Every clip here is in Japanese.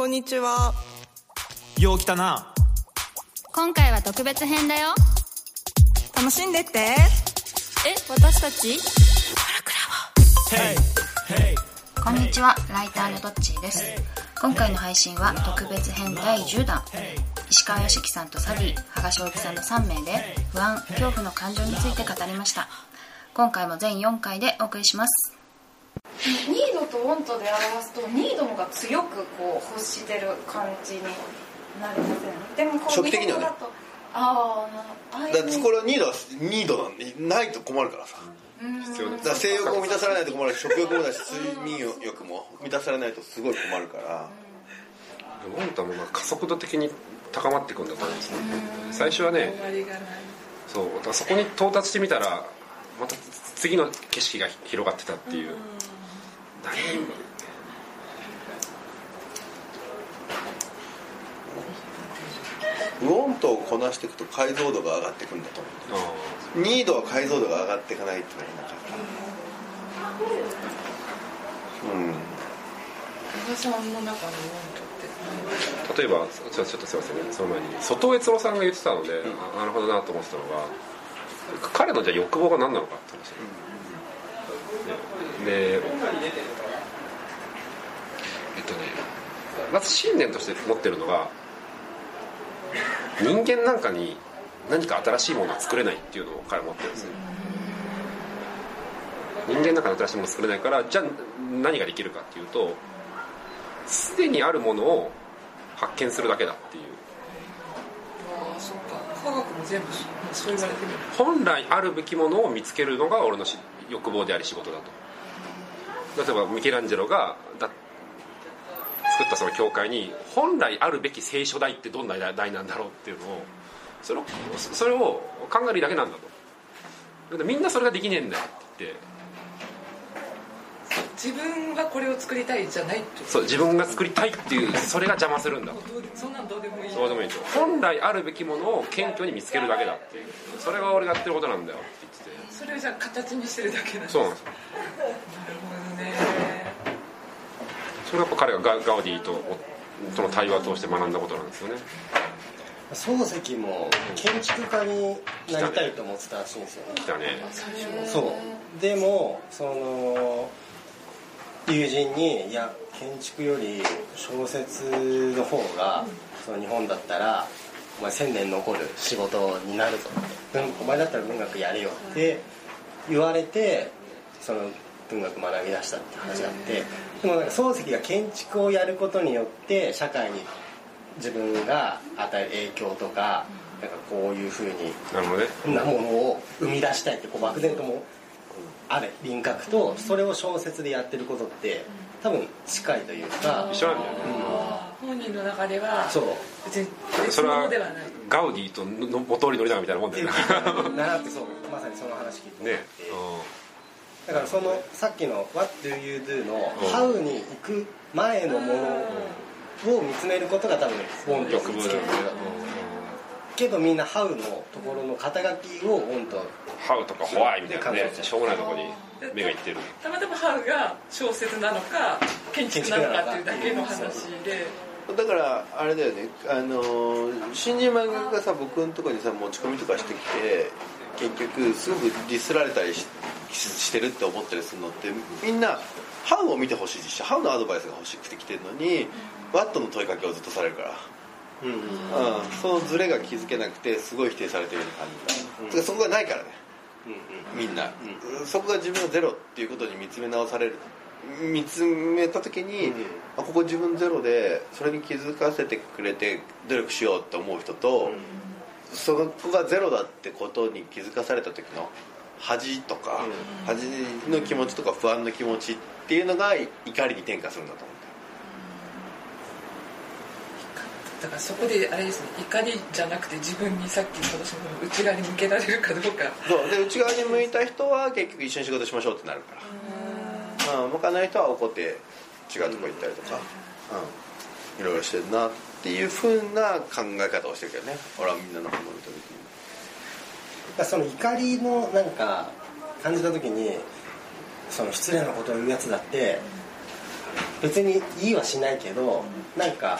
こんにちは。よう来たな。今回は特別編だよ。楽しんでって。え私たち？こんにちは、ライターのどっちーです。今回の配信は特別編第10弾。石川良樹さんとサディ、羽賀翔一さんの3名で不安、恐怖の感情について語りました。今回も全4回でお送りします。ニードとオントで表すとニードのが強くこう欲してる感じになりません？でもこう初期的にはね。日本語だとああなあだってこれはニードはニードなんでないと困るからさ。必要なだから性欲も満たされないと困るし食欲もだし睡眠欲も満たされないとすごい困るから。モンタもまあ加速度的に高まっていくんだと思うんですね。最初はねそうだからそこに到達してみたらまた次の景色が広がってたっていう何ウォントをこなしていくと解像度が上がっていくん。だと思あうニードは解像度が上がっていかないってなん。かうん。加賀さん。の中のオントって例えばちょちょっとすいません。ねその前に外江津郎さん。が言ってたので、あなるほどなと思ってたのが彼のじゃあ欲望が何なのかって話で、でえっとねまず信念として持ってるのが人間なんかに何か新しいものは作れないっていうのを彼は持ってるんですよ人間なんかに新しいものを作れないからじゃあ何ができるかっていうとすでにあるものを発見するだけだっていう。ああそっか。科学も全部そう言われてる本来あるべきものを見つけるのが俺の欲望であり仕事だと。例えばミケランジェロがだ作ったその教会に本来あるべき聖書台ってどんな台なんだろうっていうのをそれをそれを考えるだけなんだと。みんなそれができねえんだよって言って自分がこれを作りたいじゃないってそう自分が作りたいっていうそれが邪魔するんだ。とどうそんなんどうでもいいそうでもいい本来あるべきものを謙虚に見つけるだけだっていう。それが俺がやってることなんだよって言ってて。それをじゃあ形にしてるだけなんですそうなんですよ。なるほどね。それがやっぱ彼がガガウディととの対話を通して学んだことなんですよね。漱石も建築家になりたいと思ってたらしいんですよ。ね。来たね。そう。でもその友人に「いや建築より小説の方がその日本だったらお前千年残る仕事になるぞ」って。文「お前だったら文学やれよ」って言われてその文学学び出したって話があって。でもなんか漱石が建築をやることによって社会に自分が与える影響とかなんかこういうふうになものを生み出したいってこう漠然ともある輪郭とそれを小説でやってることって多分近いというか一緒なんだよね。あー本人の中ではそう。別に別それはガウディとの元利宣長みたいなもんだよね。習ってそうまさにその話聞いてね。だからそのさっきの「What do you do」の「How」に行く前のものを見つめることが多分本と欲望だよねけどみんな「How」のところの肩書きを本とハウとかホワイみたいなねしょうもないとこに目がいってる。たまたまハウが小説なのか建築なのかっていうだけの話で。だからあれだよね。あのー新人漫画家がさ僕のとこにさ持ち込みとかしてきて結局すごくディスられたりししてるって思ったりするのってみんなハウを見てほしいしハウのアドバイスが欲しくて来てるのにワットの問いかけをずっとされるから、うんうん、そのズレが気づけなくてすごい否定されてるような感じ。だ、てかそこがないからね。みんな、そこが自分がゼロっていうことに見つめ直される見つめた時に、あここ自分ゼロでそれに気づかせてくれて努力しようって思う人と、そこがゼロだってことに気づかされた時の恥とか、恥の気持ちとか不安の気持ちっていうのが怒りに転化するんだと思うんだからそこであれですね怒りじゃなくて自分にさっきの私の内側に向けられるかどうか。そうで内側に向いた人は結局一緒に仕事しましょうってなるから、うん、向かない人は怒って違うとこ行ったりとか、うん、いろいろしてるなっていうふうな考え方をしてるけどね。俺はみんなの本を見た時に。ぱその怒りのなんか感じた時にその失礼なことを言うやつだって別に言いはしないけどなんか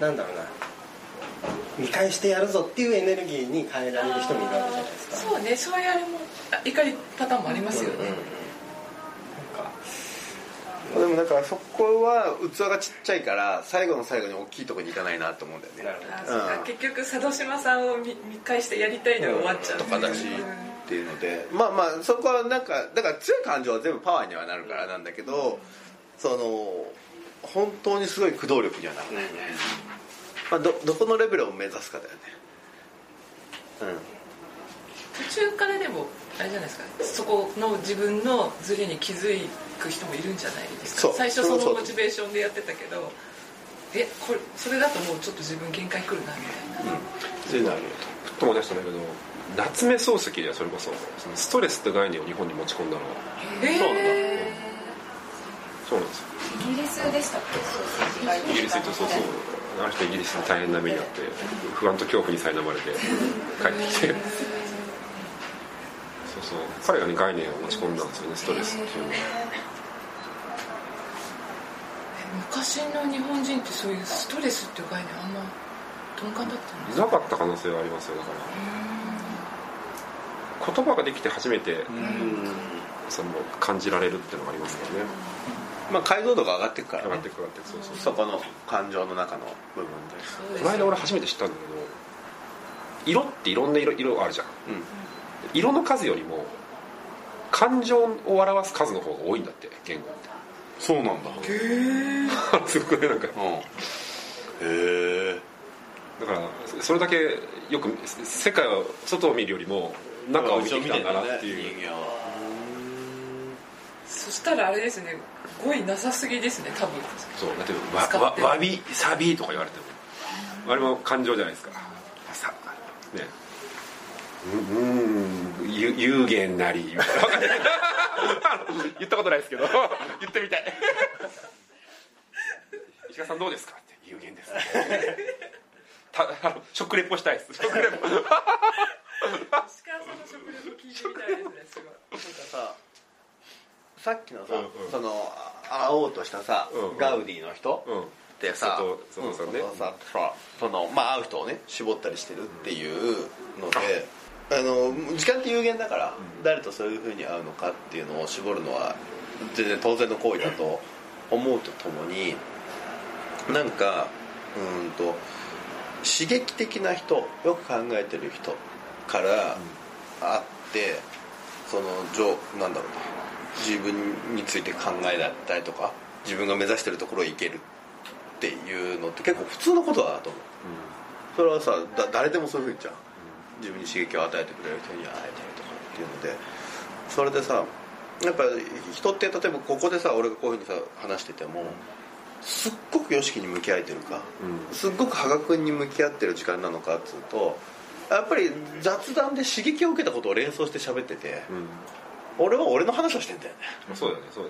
なんだろうな。見返してやるぞっていうエネルギーに変えられる人もいるわけじゃないですか。そうね。そういうあれもあ怒りパターンもありますよね、うんうんなんか。でもだからそこは器がちっちゃいから最後の最後に大きいところに行かないなと思うんだよね。うん。結局佐渡島さんを見見返してやりたいのが終わっちゃう、とかだし。っていうのでまあまあそこはなん。かだから強い感情は全部パワーにはなるからなん。だけどその本当にすごい駆動力にはならないね、まあ、どどこのレベルを目指すかだよね。途中からでもあれじゃないですか。そこの自分のズレに気づく人もいるんじゃないですそう。か最初そのモチベーションでやってたけどえこれそれだともうちょっと自分限界くるなみたいな、うん。そういうのあるよふっと思い出したんだけど夏目漱石はそれこそそのストレスって概念を日本に持ち込んだのはえそうなんだ。そうなんですよイギリスでしたっけ？イギリス行ってそうそう。ある人イギリスで大変な目にあって不安と恐怖に苛まれて 帰ってきて。そうそう。彼がね概念を持ち込んだんですよねストレスっていうのは。昔の日本人ってそういうストレスっていう概念あんま鈍感だったんですなかった可能性はありますよだから言葉ができて初めてその感じられるっていうのがありますからねまあ解像度が上がっていくから、ね、上がっていく上がっていくそうそう。そこの感情の中の部分で。この間俺初めて知ったんだけど色っていろんな色色あるじゃん。うん。色の数よりも感情を表す数の方が多いんだって言語って。そうなんだ。すごくねなんか。うん。へえだからそれだけよく世界を外を見るよりも中を見てきたんだなっていう。人間は。そしたらあれですね語彙なさすぎですね多分。そうだって使ってわわわびさびとか言われても。あれも感情じゃないですか。さね。ううんゆ有限なり。言ったことないですけど。言ってみたい。石川さんどうですか？って有限ですね。たあの食レポしたいです。食レポ。石川さんの食レポ聞いてみたいですねすごい。ささっきのさ、うんうん。その会おうとしたさ、うんうん。ガウディの人うん。ってさ、外外さそのまあ会う人をね絞ったりしてるっていうので、あの時間って有限だから、誰とそういうふうに会うのかっていうのを絞るのは全然当然の行為だと思うとともになんかうんと刺激的な人よく考えてる人から会ってその情なんだろう。な自分について考えだったりとか自分が目指してるところへ行けるっていうのって結構普通のことだなと思う。それはさだ誰でもそういうふうにじゃん自分に刺激を与えてくれる人に会えたりとかっていうのでそれでさやっぱ人って例えばここでさ俺がこういうふうにさ話しててもすっごく YOSHIKI に向き合えてるか、すっごく羽賀君に向き合ってる時間なのかっつうとやっぱり雑談で刺激を受けたことを連想して喋ってて、うん俺は俺の話をしてんだよね。うんそうだねそう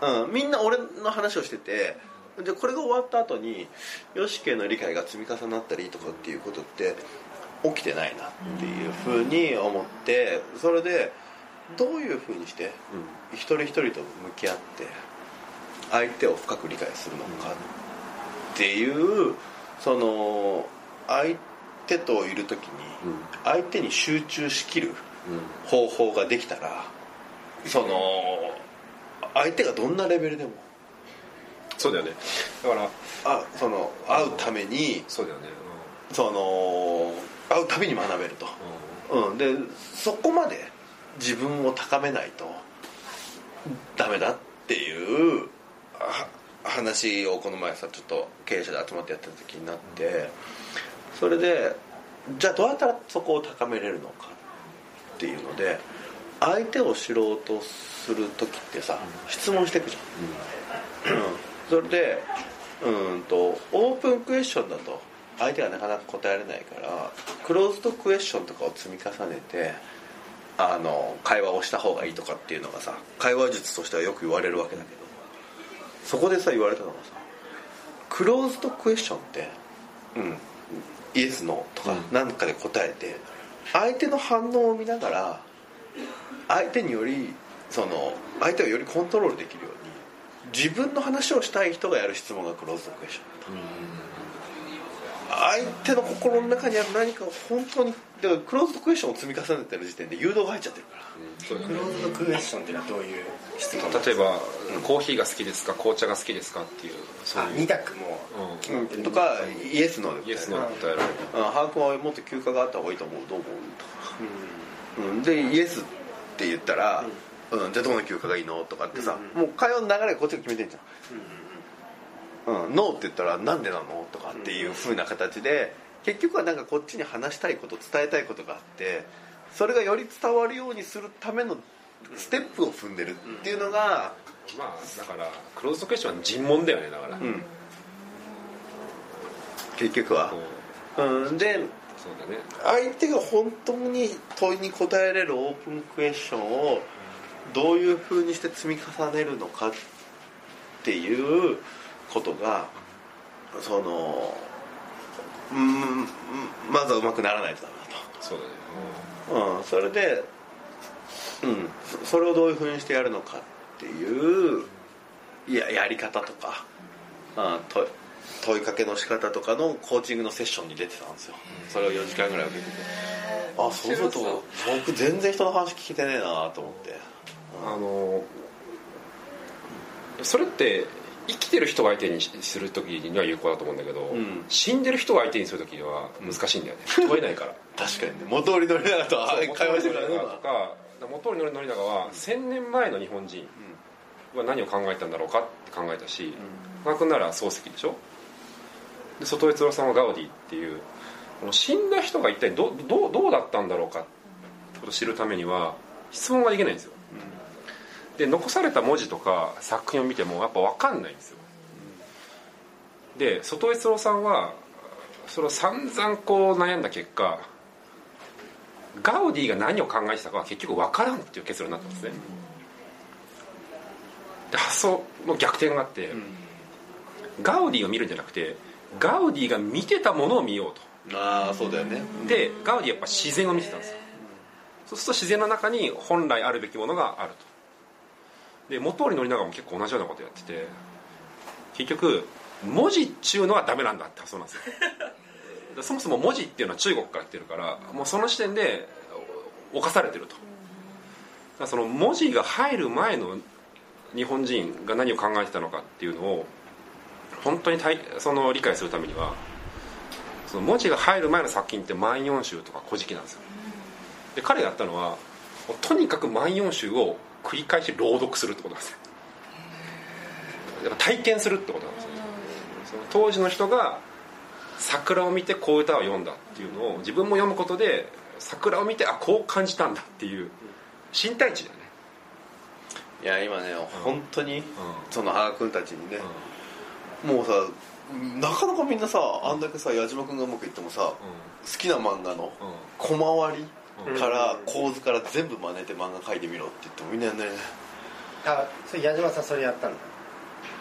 だね。うん、みんな俺の話をしててでこれが終わった後に YOSHIKI への理解が積み重なったりとかっていうことって起きてないなっていうふうに思ってそれでどういうふうにして一人一人と向き合って相手を深く理解するのかっていうその相手といる時に相手に集中しきる方法ができたらその相手がどんなレベルでも。そうだよね。だからあその会うためにそうだよね。その会うたびに学べると、うん、でそこまで自分を高めないとダメだっていうは話をこの前さちょっと経営者で集まってやってた時になってそれでじゃあどうやったらそこを高めれるのかっていうので相手を知ろうとする時ってさ質問していくじゃん、うん、それでうんとオープンクエスチョンだと相手がなかなか答えられないからクローズドクエスチョンとかを積み重ねてあの会話をした方がいいとかっていうのがさ会話術としてはよく言われるわけだけどそこでさ言われたのがさクローズドクエスチョンってうんイエスノーとか何かで答えて、相手の反応を見ながら相手によりその相手をよりコントロールできるように自分の話をしたい人がやる質問がクローズドクエスチョン。相手の心の中にある何かを本当にだからクローズドクエスチョンを積み重ねてる時点で誘導が入っちゃってるから。クローズドクエスチョンっていうのはどういう。質問例えば、コーヒーが好きですか紅茶が好きですかっていうそうあいう。2択もうん決まってるとか。イエスノーでイエスの答えられるうん。ハークはもっと休暇があった方がいいと思う。どう思う？とか、うん、でイエスって言ったら、うんじゃあどの休暇がいいのとかってさ、もう会話の流れがこっちが決めてんじゃん、うん、ノーって言ったらなんでなのとかっていう風な形で結局はなんかこっちに話したいこと伝えたいことがあってそれがより伝わるようにするためのステップを踏んでるっていうのが、まあだからクローズドクエスチョンは尋問だよねだから、うん、結局は、うん、でそうだね。相手が本当に問いに答えれるオープンクエスチョンをどういうふうにして積み重ねるのかっていうことがそのうんまずはうまくならないとダメだそうだね。と、うん、それで、うん、そそれをどういうふうにしてやるのかっていうややり方とか、あ問い問いかけの仕方とかのコーチングのセッションに出てたんですよ。それを4時間ぐらい受けてて。あそうすると僕全然人の話聞けてねえなと思って。あのそれって生きてる人を相手にする時には有効だと思うんだけど、ん。死んでる人を相手にする時には難しいんだよね。問えないから。確かにね。元織宣長とは会話してたらね元とか。元織宣長は1000年前の日本人は何を考えたんだろうかって考えたしマー君なら漱石でしょ？で外江鶴さんはガウディっていうこの死んだ人が一体どどうどうだったんだろうかってことを知るためには質問ができないんですよ。で残された文字とか作品を見てもやっぱ分かんないんですよ。で外江鶴さんはそれを散々こう悩んだ結果ガウディが何を考えてたかは結局分からんっていう結論になったんですね。で発想の逆転があって、ガウディを見るんじゃなくてガウディが見てたものを見ようと。ああそうだよね。でガウディやっぱ自然を見てたんですよ。そうすると自然の中に本来あるべきものがあると。で元織宣長も結構同じようなことやってて結局文字っちゅうのはダメなんだって発想なんですよ。でそもそも文字っていうのは中国から来てるからもうその時点で侵されてると。その文字が入る前の日本人が何を考えてたのかっていうのを本当にたいその理解するためにはその文字が入る前の作品って「万葉集」とか「古事記」なんですよ。で彼がやったのはとにかく「万葉集」を繰り返し朗読するってことなんですよ。やっぱ体験するってことなんですよ。その当時の人が桜を見てこういう歌を読んだっていうのを自分も読むことで桜を見てあこう感じたんだっていう身体値だよね。いや今ね本当にその羽賀君たちにねうんもうさなかなかみんなさあんだけさ矢島君がうまくいってもさ好きな漫画の小回りから構図から全部真似て漫画描いてみろって言ってもみんなやんないね。あそれ矢島さんそれやったんだ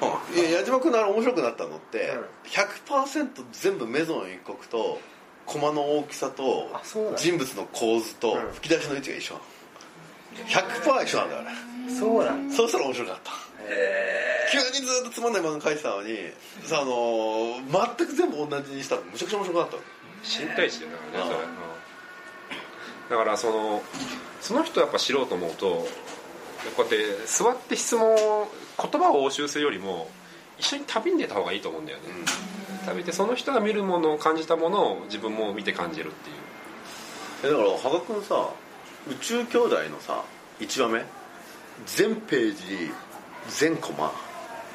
うん。いや矢島君のあれ面白くなったのって100%全部メゾン一国とコマの大きさと人物の構図とうん。吹き出しの位置が一緒。100%一緒なんだよあれ。そうなんだそうしたら面白かった急にずっとつまんない漫画描いてたのにさあの全く全部同じにしたらむちゃくちゃ面白くなった身体値だよねそれ、うん。だからそのその人やっぱ知ろうと思うとこうやって座って質問を言葉を応酬するよりも一緒に旅に出た方がいいと思うんだよね、旅ってその人が見るものを感じたものを自分も見て感じるっていう。えだから羽賀君さ宇宙兄弟のさ1話目全ページ全コマ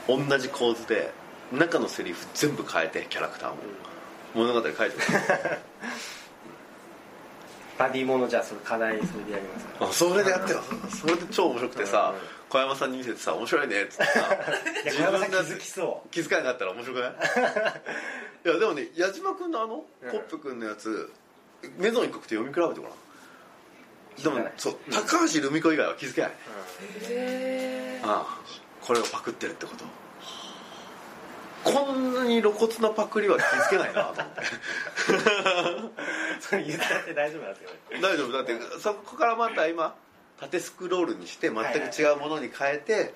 同じ構図で中のセリフ全部変えてキャラクターも。物語書いてくる。バディものじゃあその課題それでやりますか。あそれでやってよ。それで超面白くてさうん小山さんに見せてさ面白いねっつってさ いや小山さん気づきそう。気づかなかったら面白くない？いやでもね矢島君のあのコップ君のやつメゾン一国って読み比べてごらん。でもそう高橋留美子以外は気づけない。ねああこれをパクってるってこと？こんなに露骨なパクリは気づけないなと思って。それ言っちゃって大丈夫なんですよね。大丈夫だってそこからまた今縦スクロールにして全く違うものに変えて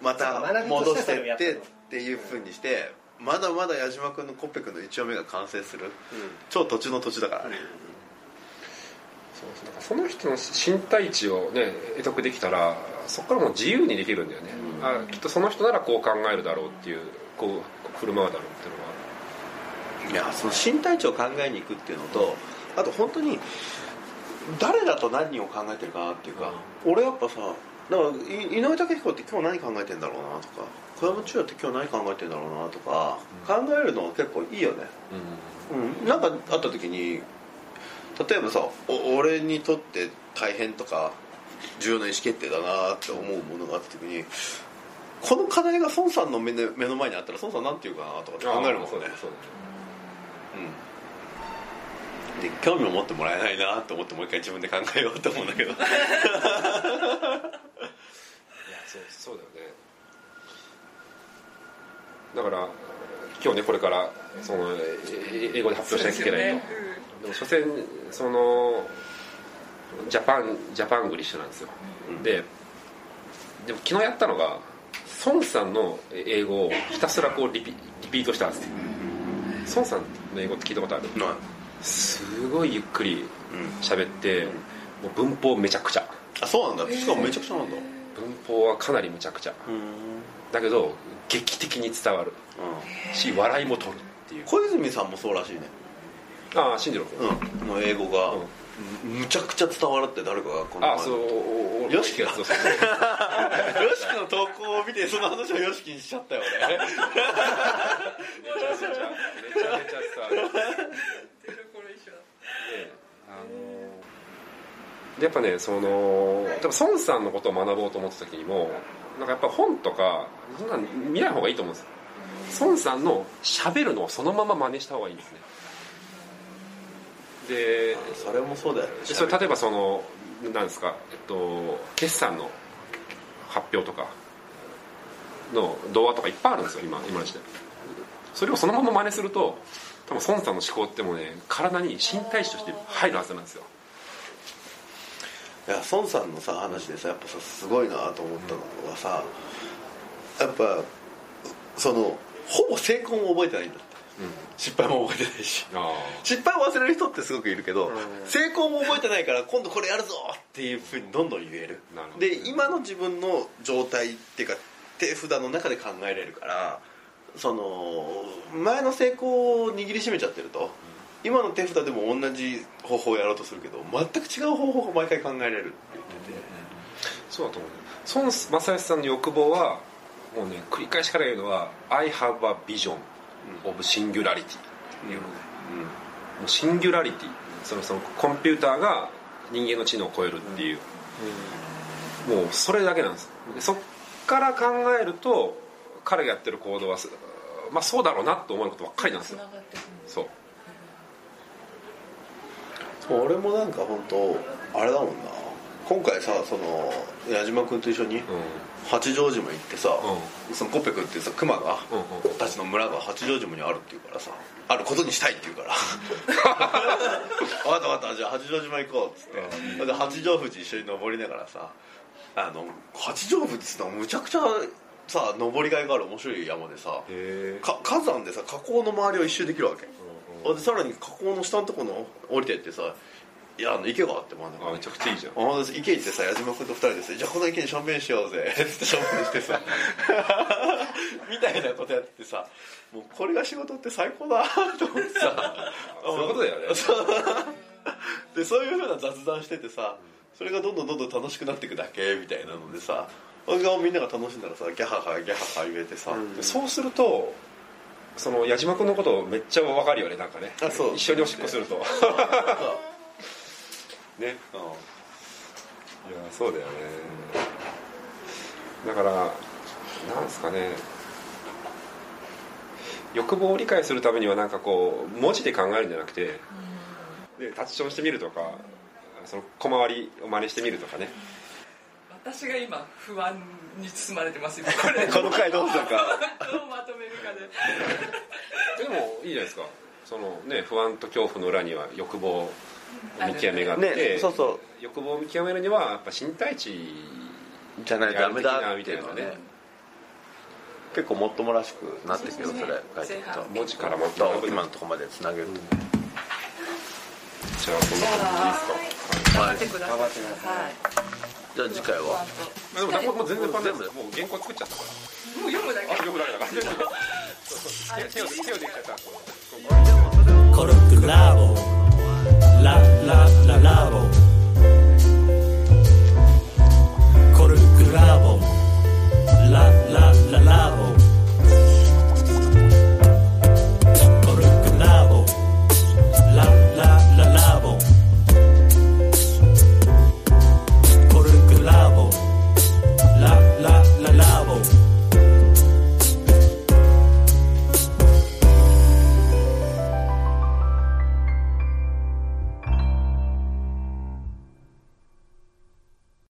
また戻してってっていうふうにしてまだまだ矢島君のコッペ君の1丁目が完成する、超途中の途中だからね、そうそうだからその人の身体値をね得得できたらそこからもう自由にできるんだよね、あきっとその人ならこう考えるだろうっていうこう振る舞うだろうっていうのがいやその身体値を考えに行くっていうのとあと本当に誰だと何を考えてるかなっていうか、俺やっぱさだからい井上武彦って今日何考えてんだろうなとか小山中也って今日何考えてんだろうなとか、考えるのは結構いいよね。うん、なんかあった時に例えばさお俺にとって大変とか重要な意思決定だなって思うものがあった時にこの課題が孫さんの目の目の前にあったら孫さんなんて言うかなとかって考えるもんね。そうだそうん。で興味を持ってもらえないなと思ってもう一回自分で考えようと思うんだけど。いやそうそうだよね。だから今日ねこれからそのえ英語で発表しなきゃいけないと、でも所詮そのジャパン Japanglish なんですよ、ででも昨日やったのが孫さんの英語をひたすらこうリピリピートしたんですよ。孫さんの英語って聞いたことある？すごいゆっくり喋って、もう文法めちゃくちゃ。あそうなんだ。しかもめちゃくちゃなんだ。文法はかなりむちゃくちゃ。だけど劇的に伝わる。し笑いも取るっていう。小泉さんもそうらしいねああ進次郎君、うん。の英語がむちゃくちゃ伝わるって誰かがこの前。あそうよしきがそうそうよしきの投稿を見てその話をよしきにしちゃったよ俺。めちゃめちゃめちゃめちゃ伝わる。やっぱねその多分孫さんのことを学ぼうと思った時にもなんかやっぱ本とかそんなの見ない方がいいと思うんです孫さんの喋るのをそのまま真似した方がいいんですねでそれもそうだよね。でそれ例えばそのなんですかえっと決算の発表とかの動画とかいっぱいあるんですよ今今の時代。それをそのまま真似すると多分孫さんの思考ってもうね体に身体値として入るはずなんですよ。いや孫さんのさ話でさやっぱさすごいなと思ったのがさ、やっぱそのほぼ成功も覚えてないんだ。って、失敗も覚えてないし。失敗を忘れる人ってすごくいるけど、成功も覚えてないから今度これやるぞっていうふうにどんどん言える。で今の自分の状態っていうか手札の中で考えれるからその前の成功を握りしめちゃってると、今の手札でも同じ方法をやろうとするけど全く違う方法が毎回考えれるって言ってて、そうだと思う。孫正義さんの欲望はもうね繰り返しから言うのは「I have a vision of singularity」っていうのね、もうシンギュラリティそのそのコンピューターが人間の知能を超えるっていう、もうそれだけなんです。でそっから考えると彼がやってる行動はすまあそうだろうなと思うことばっかりなんですよ。そう。そう俺もなんか本当あれだもんな今回さその矢島君と一緒に八丈島行ってさ、そのコッペ君っていうさ熊が、たちの村が八丈島にあるっていうからさあることにしたいって言うから。分かった分かった。じゃあ八丈島行こうっつって、で八丈富士一緒に登りながらさあの八丈富士ってのはむちゃくちゃさ登りがいがある面白い山でさか火山でさ火口の周りを一周できるわけ、でさらに火口の下のところの降りてってさいやあの池があって真ん中にめちゃくちゃいいじゃん。あ池行ってさ矢島君と二人でさじゃあこの池にシャンペーンしようぜつってシャンペーンしてさ。みたいなことやっててさもうこれが仕事って最高だと思ってさ。そういうことだよね。でそういうふうな雑談しててさそれがどんどんどんどん楽しくなっていくだけみたいなのでさ俺がみんなが楽しんだらさギャハハギャハハ言えてさ、でそうするとその矢島君のことめっちゃ分かるよねなんかね。あそう。一緒におしっこするとね。いやそうだよね。だからなんですかね。欲望を理解するためにはなんかこう文字で考えるんじゃなくてでタッチションしてみるとかその小回りを真似してみるとかね。私が今不安に包まれてますよこれこの回どうするか。どうまとめるかで。でもいいじゃないですか。そのね不安と恐怖の裏には欲望の見極めがあって、ねそうそう。欲望を見極めるにはやっぱ身体値じゃないとダメだみたいなね結構もっともらしくなってそれ書いてると。文字からもと今のとこまでつなげると、じゃあこんな感じですか頑張ってください。頑張ってくださいはい。じゃあ次回は？まあでももう全然パンダもう原稿作っちゃったから。もう読むだけ。あ読むだけだから。手を手をできちゃった Corrupt Labo La La La Labo